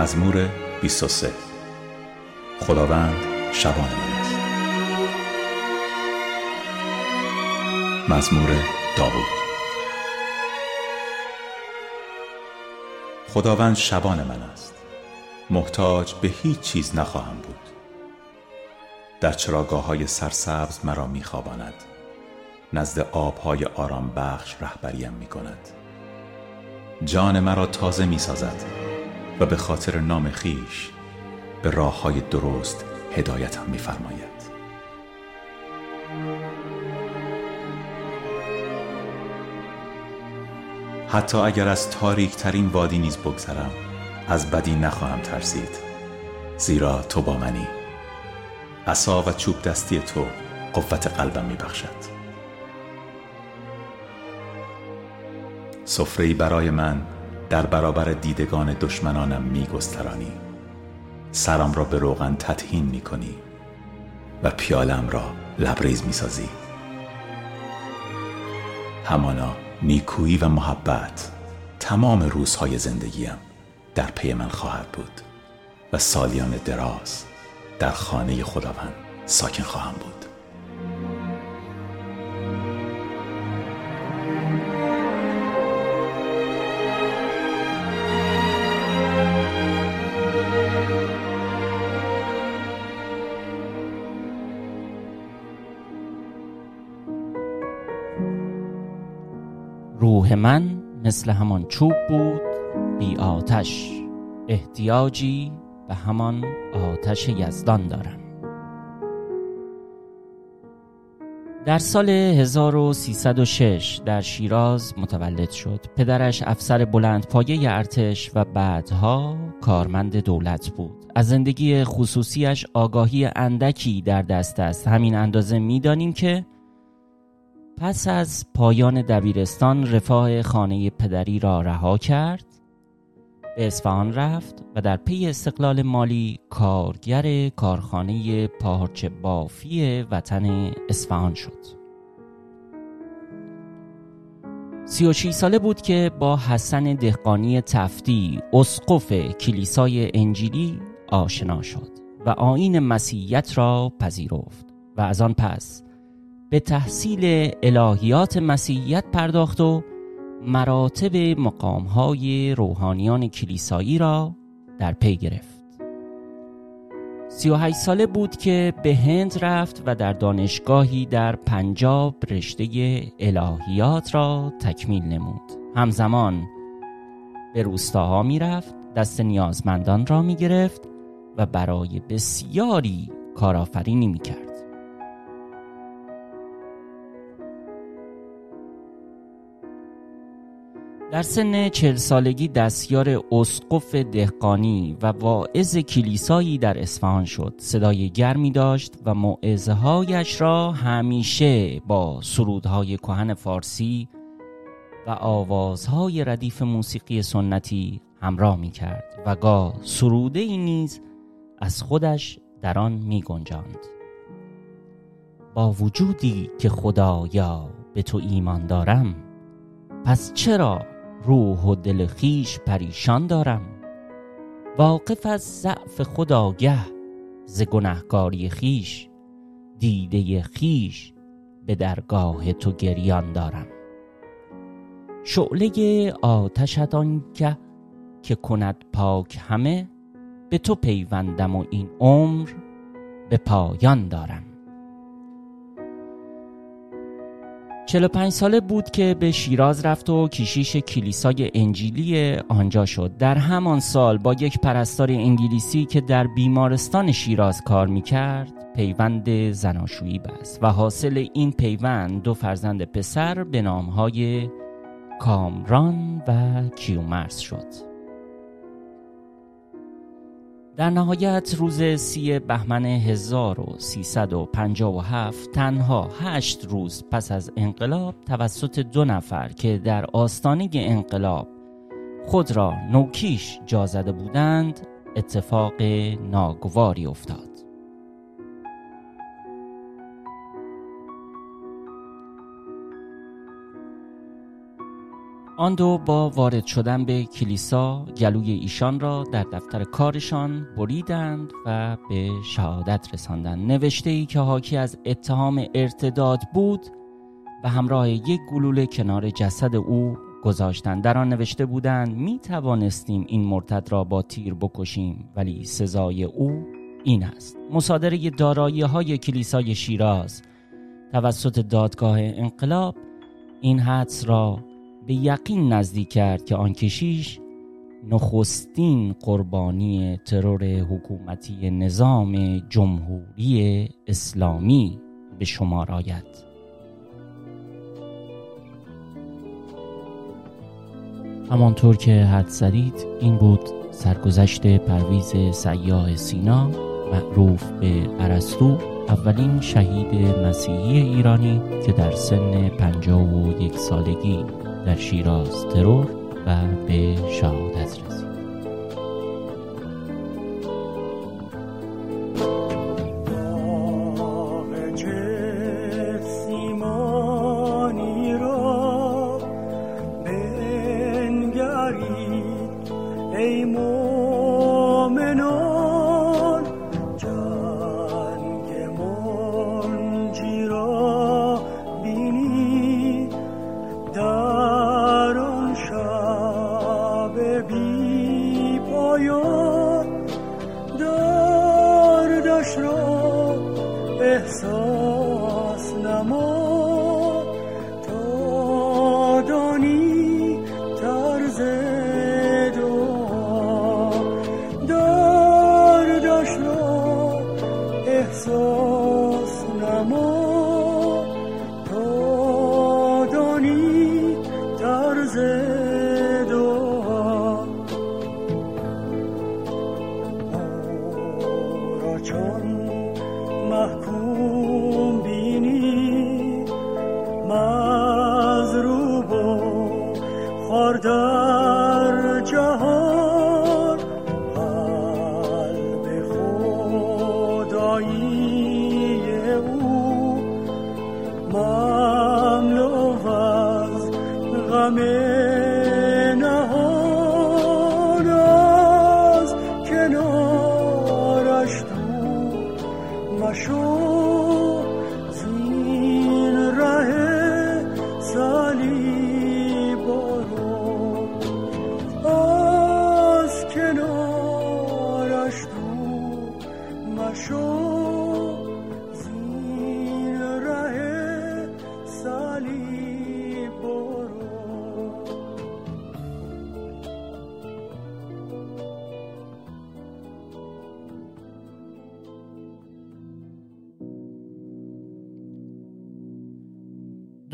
مزمور 23 خداوند شبان من است. مزمور داوود. خداوند شبان من است. محتاج به هیچ چیز نخواهم بود. در چراگاه های سرسبز مرا میخواباند. نزد آبهای آرام بخش رهبریم می کند جان مرا تازه می سازد و به خاطر نام خیش به راه های درست هدایتم میفرماید. حتی اگر از تاریک ترین وادی نیز بگذرم از بدی نخواهم ترسید. زیرا تو با منی. عصا و چوب دستی تو قوت قلبم میبخشد. سفره برای من در برابر دیدگان دشمنانم میگسترانی. سرم را به روغن تطهین می کنی و پیالم را لبریز می سازی همانا نیکویی و محبت تمام روزهای زندگیم در پی من خواهد بود و سالیان دراز در خانه خداوند ساکن خواهم بود. من مثل همان چوب بود بی آتش. احتیاجی به همان آتش یزدان دارم. در سال 1306 در شیراز متولد شد. پدرش افسر بلند پایه ارتش و بعدها کارمند دولت بود. از زندگی خصوصیش آگاهی اندکی در دست است. همین اندازه می‌دانیم که پس از پایان دبیرستان رفاه خانه پدری را رها کرد به اصفهان رفت و در پی استقلال مالی کارگر کارخانه پارچه بافی وطن اصفهان شد. سی و ساله بود که با حسن دهقانی تفتی اسقف کلیسای انجیلی آشنا شد و آین مسیحیت را پذیرفت و از آن پس به تحصیل الهیات مسیحیت پرداخت و مراتب مقامهای روحانیان کلیسایی را در پی گرفت. سی و ساله بود که به هند رفت و در دانشگاهی در پنجاب رشته الهیات را تکمیل نمود. همزمان به روستاها می رفت دست نیازمندان را می گرفت و برای بسیاری کارآفرینی می کرد در سن چل سالگی دستیار اسقف دهقانی و واعظ کلیسایی در اصفهان شد صدای گرمی داشت و معزه هایش را همیشه با سرودهای کهن فارسی و آوازهای ردیف موسیقی سنتی همراه می کرد و گاه سروده ای نیز از خودش در آن می گنجاند. با وجودی که خدایا به تو ایمان دارم پس چرا روح و دل خیش پریشان دارم. واقف از ضعف خود آگه ز گنهکاری خیش دیده خیش به درگاه تو گریان دارم. شعله آتشت آنگه که کند پاک همه به تو پیوندم و این عمر به پایان دارم. 45 ساله بود که به شیراز رفت و کشیش کلیسای انجیلی آنجا شد. در همان سال با یک پرستار انگلیسی که در بیمارستان شیراز کار می‌کرد پیوند زناشویی بست و حاصل این پیوند دو فرزند پسر به نامهای کامران و کیومرس شد. در نهایت روز سی بهمن 1357 تنها هشت روز پس از انقلاب توسط دو نفر که در آستانه انقلاب خود را نوکیش جا زده بودند اتفاق ناگواری افتاد. آن دو با وارد شدن به کلیسا گلوی ایشان را در دفتر کارشان بریدند و به شهادت رساندند. نوشته ای که حاکی از اتهام ارتداد بود و همراه یک گلوله کنار جسد او گذاشتند. در آن نوشته بودند می توانستیم این مرتد را با تیر بکشیم ولی سزای او این است. مصادره دارایی های کلیسای شیراز توسط دادگاه انقلاب این حدس را به یقین نزدیک کرد که آن کشیش نخستین قربانی ترور حکومتی نظام جمهوری اسلامی به شمار آید. همانطور که حد زدید این بود سرگذشت پرویز سیاه سینا معروف به عرستو اولین شهید مسیحی ایرانی که در سن پنجاه و یک سالگی در شیراز ترور و به شهادت رسید.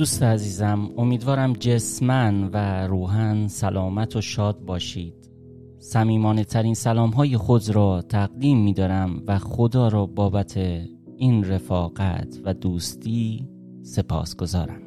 دوست عزیزم امیدوارم جسمن و روحن سلامت و شاد باشید. سمیمانه ترین سلام های خود را تقدیم می دارم و خدا را بابت این رفاقت و دوستی سپاس گذارم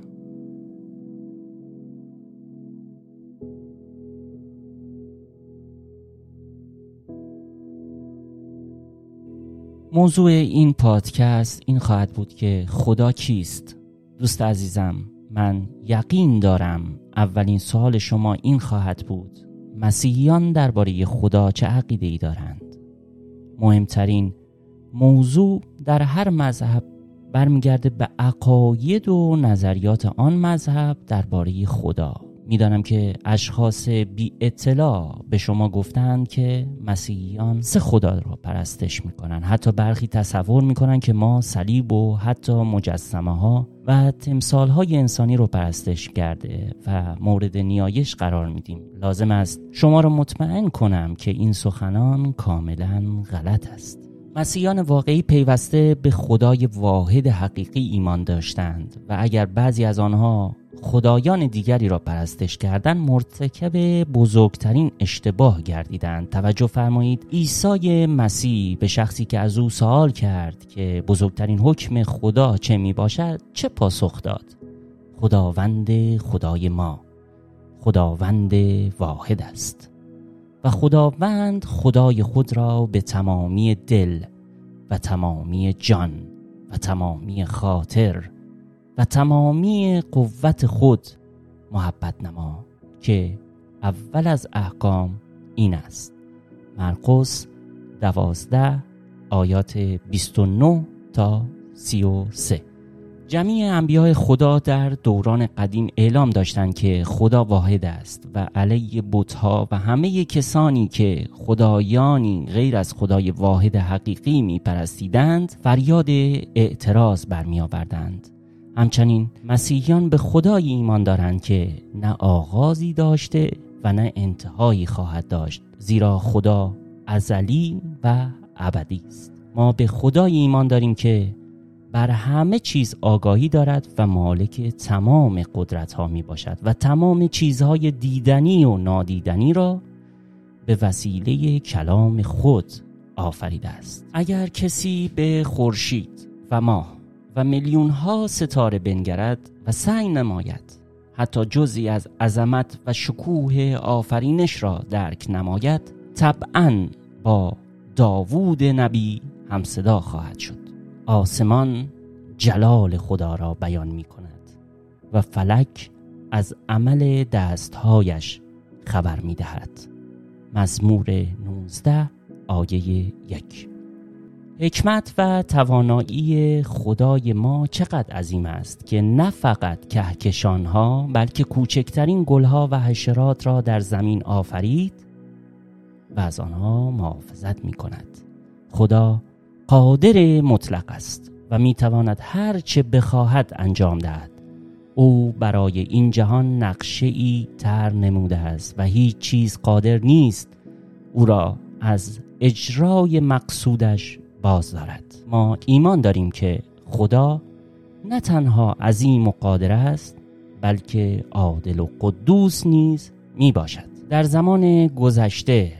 موضوع این پادکست این خواهد بود که خدا کیست؟ دوست عزیزم من یقین دارم اولین سوال شما این خواهد بود. مسیحیان درباره خدا چه عقیده ای دارند؟ مهمترین موضوع در هر مذهب برمیگرده به عقاید و نظریات آن مذهب درباره خدا. می‌دانم که اشخاص بی اطلاع به شما گفتند که مسیحیان سه خدا را پرستش می‌کنن. حتی برخی تصور می‌کنن که ما صلیب و حتی مجسمه ها و تمثال های انسانی رو پرستش کرده و مورد نیایش قرار میدیم. لازم است شما را مطمئن کنم که این سخنان کاملا غلط است. مسیحیان واقعی پیوسته به خدای واحد حقیقی ایمان داشتند و اگر بعضی از آنها خدایان دیگری را پرستش کردن مرتکب بزرگترین اشتباه گردیدند. توجه فرمایید عیسی مسیح به شخصی که از او سوال کرد که بزرگترین حکم خدا چه می باشد چه پاسخ داد؟ خداوند خدای ما خداوند واحد است و خداوند خدای خود را به تمامی دل و تمامی جان و تمامی خاطر و تمامی قوت خود محبت نما که اول از احکام این است. مرقس دوازده آیات 29 تا 33 جمعی انبیاء خدا در دوران قدیم اعلام داشتند که خدا واحد است و علیه بتها و همه کسانی که خدایانی غیر از خدای واحد حقیقی می پرستیدند فریاد اعتراض برمی آوردند همچنین مسیحیان به خدایی ایمان دارند که نه آغازی داشته و نه انتهایی خواهد داشت زیرا خدا ازلی و ابدی است. ما به خدایی ایمان داریم که بر همه چیز آگاهی دارد و مالک تمام قدرت ها می باشد و تمام چیزهای دیدنی و نادیدنی را به وسیله کلام خود آفریده است. اگر کسی به خورشید و ماه و میلیون ها ستاره بنگرد و سعی نماید حتی جزی از عظمت و شکوه آفرینش را درک نماید طبعا با داوود نبی هم صدا خواهد شد. آسمان جلال خدا را بیان می کند و فلک از عمل دستهایش خبر می دهد. مزمور 19 آیه یک. حکمت و توانایی خدای ما چقدر عظیم است که نه فقط کهکشان ها بلکه کوچکترین گلها و حشرات را در زمین آفرید و از آنها محافظت می کند خدا قادر مطلق است و می تواند هر چه بخواهد انجام دهد. او برای این جهان نقشه ای تر نموده است و هیچ چیز قادر نیست. او را از اجرای مقصودش باز دارد ما ایمان داریم که خدا نه تنها عظیم و قادر است بلکه عادل و قدوس نیز می باشد در زمان گذشته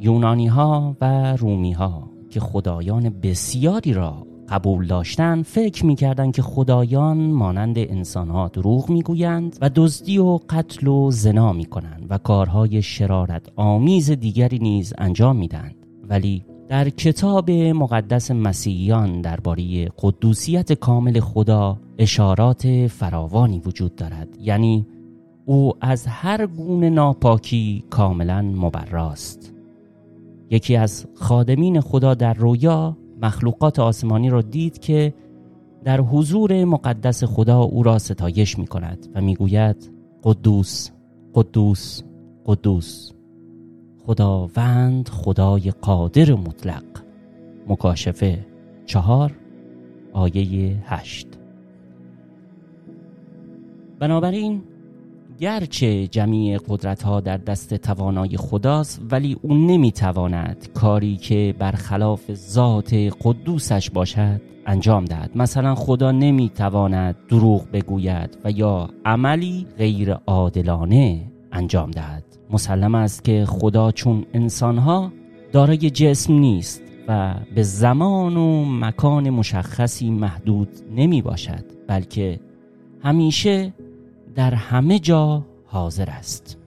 یونانی ها و رومی ها که خدایان بسیاری را قبول داشتند فکر می‌کردند که خدایان مانند انسانها دروغ می‌گویند و دزدی و قتل و زنا می‌کنند و کارهای شرارت آمیز دیگری نیز انجام می‌دهند. ولی در کتاب مقدس مسیحیان درباره قدوسیت کامل خدا اشارات فراوانی وجود دارد. یعنی او از هر گونه ناپاکی کاملا مبراست. یکی از خادمین خدا در رویا مخلوقات آسمانی را دید که در حضور مقدس خدا او را ستایش می کند و می گوید قدوس قدوس قدوس. خداوند خدای قادر مطلق. مکاشفه چهار آیه هشت. بنابراین گرچه جمیع قدرت ها در دست توانای خداست ولی او نمی‌تواند کاری که برخلاف ذات قدوسش باشد انجام دهد. مثلا خدا نمی‌تواند دروغ بگوید و یا عملی غیر عادلانه انجام دهد. مسلم است که خدا چون انسانها دارای جسم نیست و به زمان و مکان مشخصی محدود نمی باشد بلکه همیشه در همه جا حاضر است.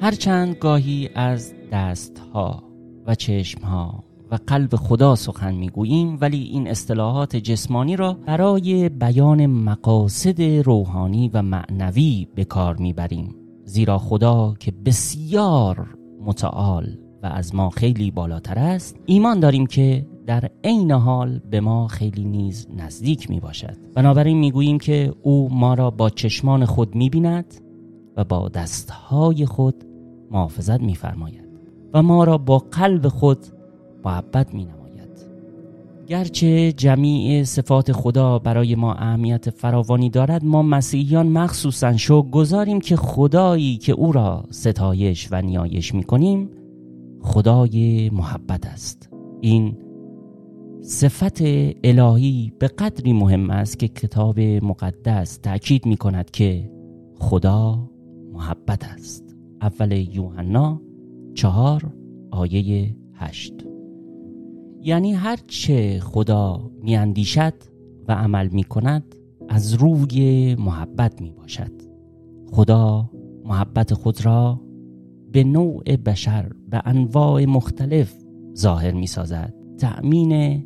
هرچند گاهی از دستها و چشمها و قلب خدا سخن می‌گوییم ولی این اصطلاحات جسمانی را برای بیان مقاصد روحانی و معنوی به کار می‌بریم. زیرا خدا که بسیار متعال و از ما خیلی بالاتر است ایمان داریم که در عین حال به ما خیلی نیز نزدیک می باشد بنابراین می گوییم که او ما را با چشمان خود می بیند و با دستهای خود محافظت می فرماید و ما را با قلب خود محبت می نماید. گرچه جمیع صفات خدا برای ما اهمیت فراوانی دارد ما مسیحیان مخصوصا شو گذاریم که خدایی که او را ستایش و نیایش می کنیم خدای محبت است. این صفت الهی به قدری مهم است که کتاب مقدس تأکید می کند که خدا محبت است. اول یوحنا چهار آیه هشت. یعنی هرچه خدا میاندیشد و عمل می کند از روی محبت می باشد خدا محبت خود را به نوع بشر به انواع مختلف ظاهر می سازد تأمین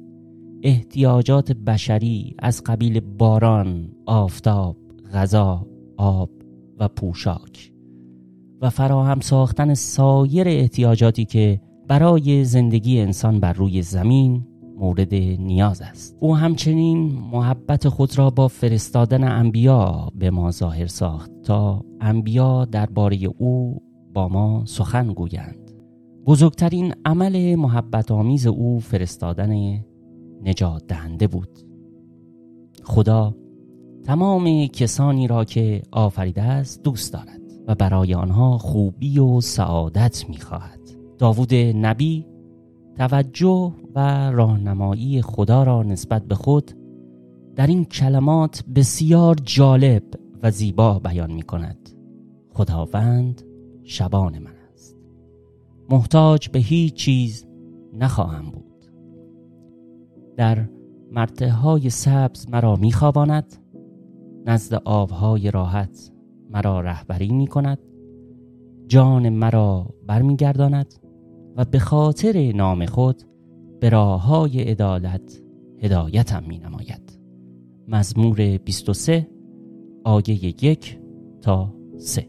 احتیاجات بشری از قبیل باران، آفتاب، غذا، آب و پوشاک و فراهم ساختن سایر احتیاجاتی که برای زندگی انسان بر روی زمین مورد نیاز است. او همچنین محبت خود را با فرستادن انبیا به ما ظاهر ساخت تا انبیا درباره او با ما سخن گویند. بزرگترین عمل محبت آمیز او فرستادن نجات دهنده بود. خدا تمام کسانی را که آفریده است دوست دارد و برای آنها خوبی و سعادت می‌خواهد. داوود نبی توجه و راهنمایی خدا را نسبت به خود در این کلمات بسیار جالب و زیبا بیان می کند. خداوند شبان من است. محتاج به هیچ چیز نخواهم بود. در مرته های سبز مرا میخواباند نزد آبهای راحت مرا رهبری می کند. جان مرا برمیگرداند. و به خاطر نام خود به راه های عدالت هدایتم می نماید مزمور 23 آیه یک تا سه.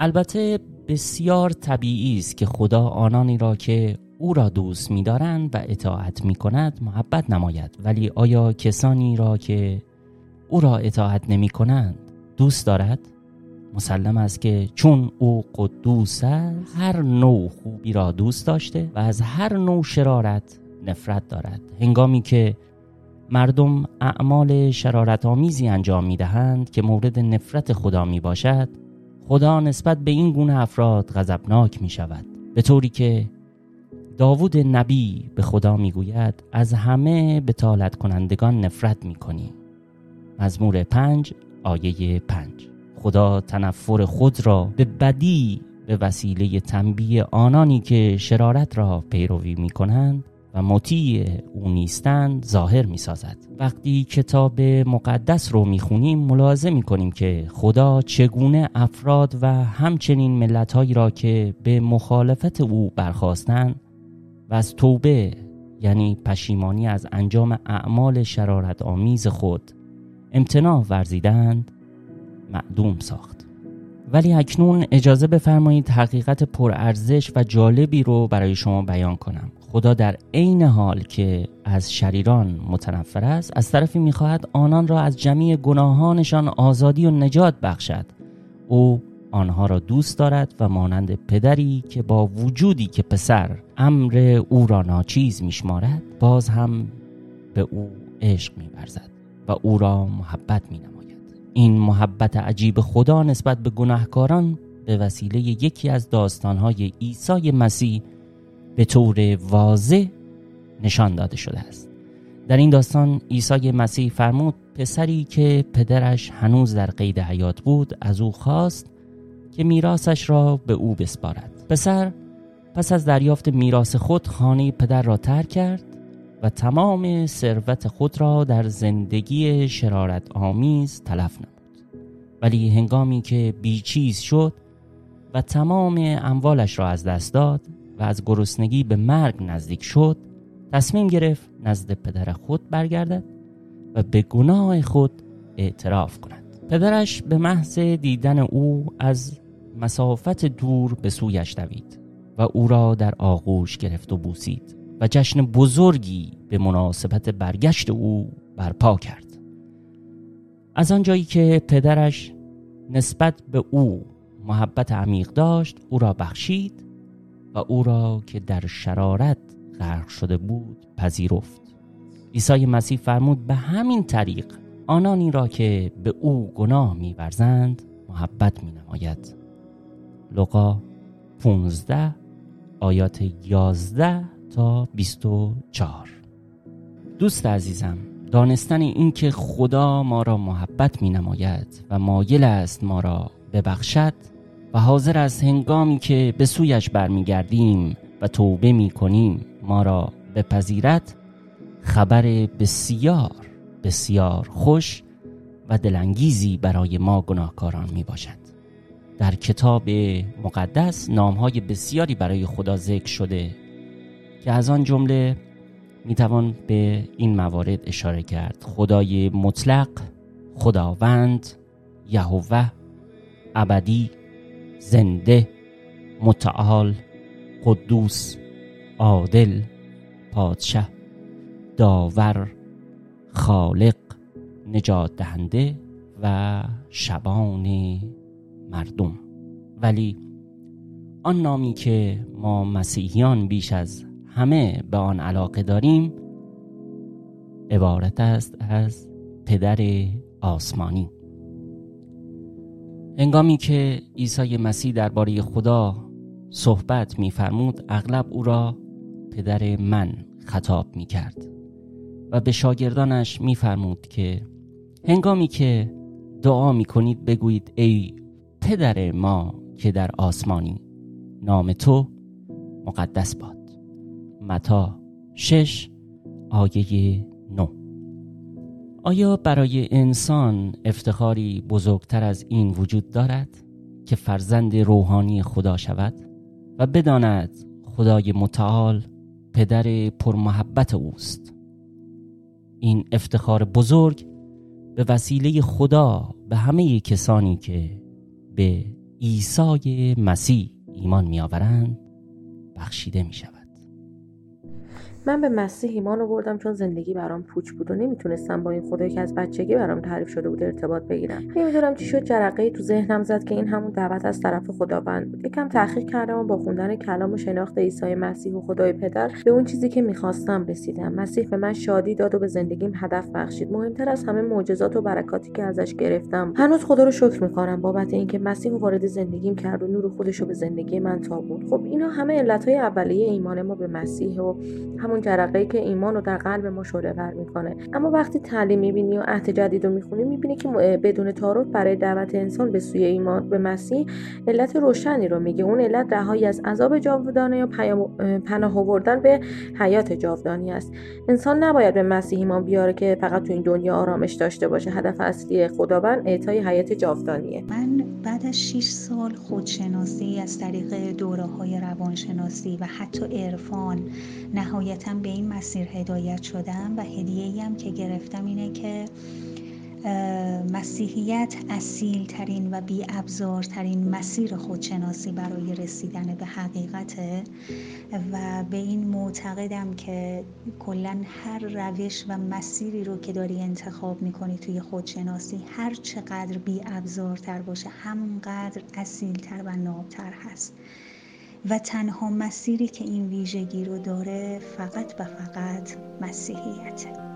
البته بسیار طبیعی است که خدا آنانی را که او را دوست می‌دارند و اطاعت می کند محبت نماید. ولی آیا کسانی را که او را اطاعت نمی کنند دوست دارد؟ مسلم است که چون او قدوس است هر نوع خوبی را دوست داشته و از هر نوع شرارت نفرت دارد. هنگامی که مردم اعمال شرارت آمیزی انجام می دهند که مورد نفرت خدا می باشد خدا نسبت به این گونه افراد غضبناک می شود به طوری که داوود نبی به خدا می گوید از همه بتالت کنندگان نفرت می کنی مزمور پنج آیه پنج. خدا تنفر خود را به بدی به وسیله تنبیه آنانی که شرارت را پیروی می کنند و مطیع او نیستند ظاهر می سازد وقتی کتاب مقدس رو می خونیم ملاحظه می کنیم که خدا چگونه افراد و همچنین ملتهایی را که به مخالفت او برخواستند و از توبه یعنی پشیمانی از انجام اعمال شرارت آمیز خود امتناع ورزیدند معدوم ساخت. ولی اکنون اجازه بفرمایید حقیقت پرارزش و جالبی رو برای شما بیان کنم. خدا در عین حال که از شریران متنفر است از طرفی می‌خواهد آنان را از جمعی گناهانشان آزادی و نجات بخشد. او آنها را دوست دارد و مانند پدری که با وجودی که پسر امر او را ناچیز میشمارد باز هم به او عشق میورزد و او را محبت مینماید. این محبت عجیب خدا نسبت به گناهکاران به وسیله یکی از داستانهای عیسی مسیح به طور واضح نشان داده شده است. در این داستان عیسی مسیح فرمود پسری که پدرش هنوز در قید حیات بود از او خواست که میراسش را به او بسپارد. پسر پس از دریافت میراث خود خانه پدر را ترک کرد و تمام ثروت خود را در زندگی شرارت آمیز تلف نمود. ولی هنگامی که بیچیز شد و تمام اموالش را از دست داد و از گرسنگی به مرگ نزدیک شد تصمیم گرفت نزد پدر خود برگردد و به گناه خود اعتراف کند. پدرش به محض دیدن او از مسافت دور به سویش دوید و او را در آغوش گرفت و بوسید. و جشن بزرگی به مناسبت برگشت او برپا کرد. از آنجایی که پدرش نسبت به او محبت عمیق داشت او را بخشید و او را که در شرارت غرق شده بود پذیرفت. عیسی مسیح فرمود به همین طریق آنانی را که به او گناه میورزند محبت می نماید لقا 15 آیات 11 تا 24 دوست عزیزم دانستن اینکه خدا ما را محبت می نماید و مایل است ما را ببخشد و حاضر است هنگامی که به سویش برمیگردیم و توبه می کنیم ما را بپذیرد خبر بسیار بسیار خوش و دلانگیزی برای ما گناهکاران می باشد در کتاب مقدس نامهای بسیاری برای خدا ذکر شده. که از آن جمله می‌توان به این موارد اشاره کرد. خدای مطلق خداوند یهوه ابدی زنده متعال قدوس عادل پادشه داور خالق نجات دهنده و شبان مردم. ولی آن نامی که ما مسیحیان بیش از همه به آن علاقه داریم عبارت است از پدر آسمانی. هنگامی که عیسی مسیح درباره خدا صحبت میفرمود اغلب او را پدر من خطاب می کرد و به شاگردانش میفرمود که هنگامی که دعا می کنید بگویید ای پدر ما که در آسمانی نام تو مقدس باد. متا شش آیه نو. آیا برای انسان افتخاری بزرگتر از این وجود دارد که فرزند روحانی خدا شود و بداند خدای متعال پدر پرمحبت اوست؟ این افتخار بزرگ به وسیله خدا به همه کسانی که به عیسی مسیح ایمان میآورند بخشیده می شود من به مسیح ایمان آوردم چون زندگی برام پوچ بود و نمی‌تونستم با این خدایی که از بچگی برام تعریف شده بود ارتباط بگیرم. نمی‌دونم چی شد جرقه تو ذهنم زد که این همون دعوت از طرف خداوند بود. یکم تحقیق کردم و با خوندن کلام و شناخت عیسی مسیح و خدای پدر به اون چیزی که می‌خواستم رسیدم. مسیح به من شادی داد و به زندگیم هدف بخشید. مهمتر از همه معجزات و برکاتی که ازش گرفتم هنوز خدا رو شکر می‌کنم بابت اینکه مسیح وارد زندگیم کرد و نور خودش رو به زندگی من تابوند. خب اینا همه علتهای اولیه ایمان ما به مسیح و همون جرقه که ایمان رو در قلب ما شعله ور می‌کنه. اما وقتی تعلیم می‌بینی و عهد جدید رو می‌خونی می‌بینی که بدون تعارف برای دعوت انسان به سوی ایمان به مسیح علت روشنی رو میگه. اون علت رهایی از عذاب جاودانه یا پناه آوردن به حیات جاودانی است. انسان نباید به مسیح ایمان بیاره که فقط تو این دنیا آرامش داشته باشه. هدف اصلی خداوند اعطای حیات جاودانیه. من بعد از 6 سال خودشناسی از طریق دوره های روانشناسی و حتی عرفان نهایت به این مسیر هدایت شدم و هدیه هم که گرفتم اینه که مسیحیت اصیل ترین و بی ترین مسیر خودشناسی برای رسیدن به حقیقته و به این معتقدم که کلا هر روش و مسیری رو که داری انتخاب می‌کنی توی خودشناسی هر چقدر بی تر باشه همونقدر اصیلتر و نابتر هست. و تنها مسیری که این ویژگی رو داره فقط و فقط مسیحیته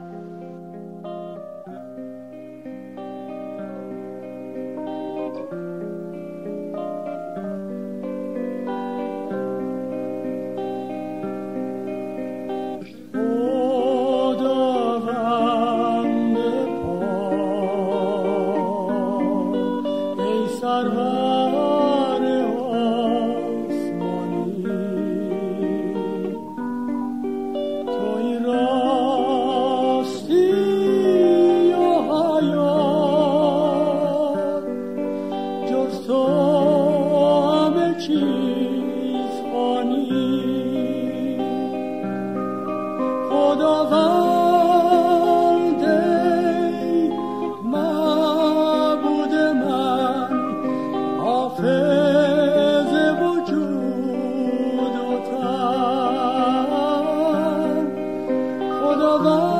of.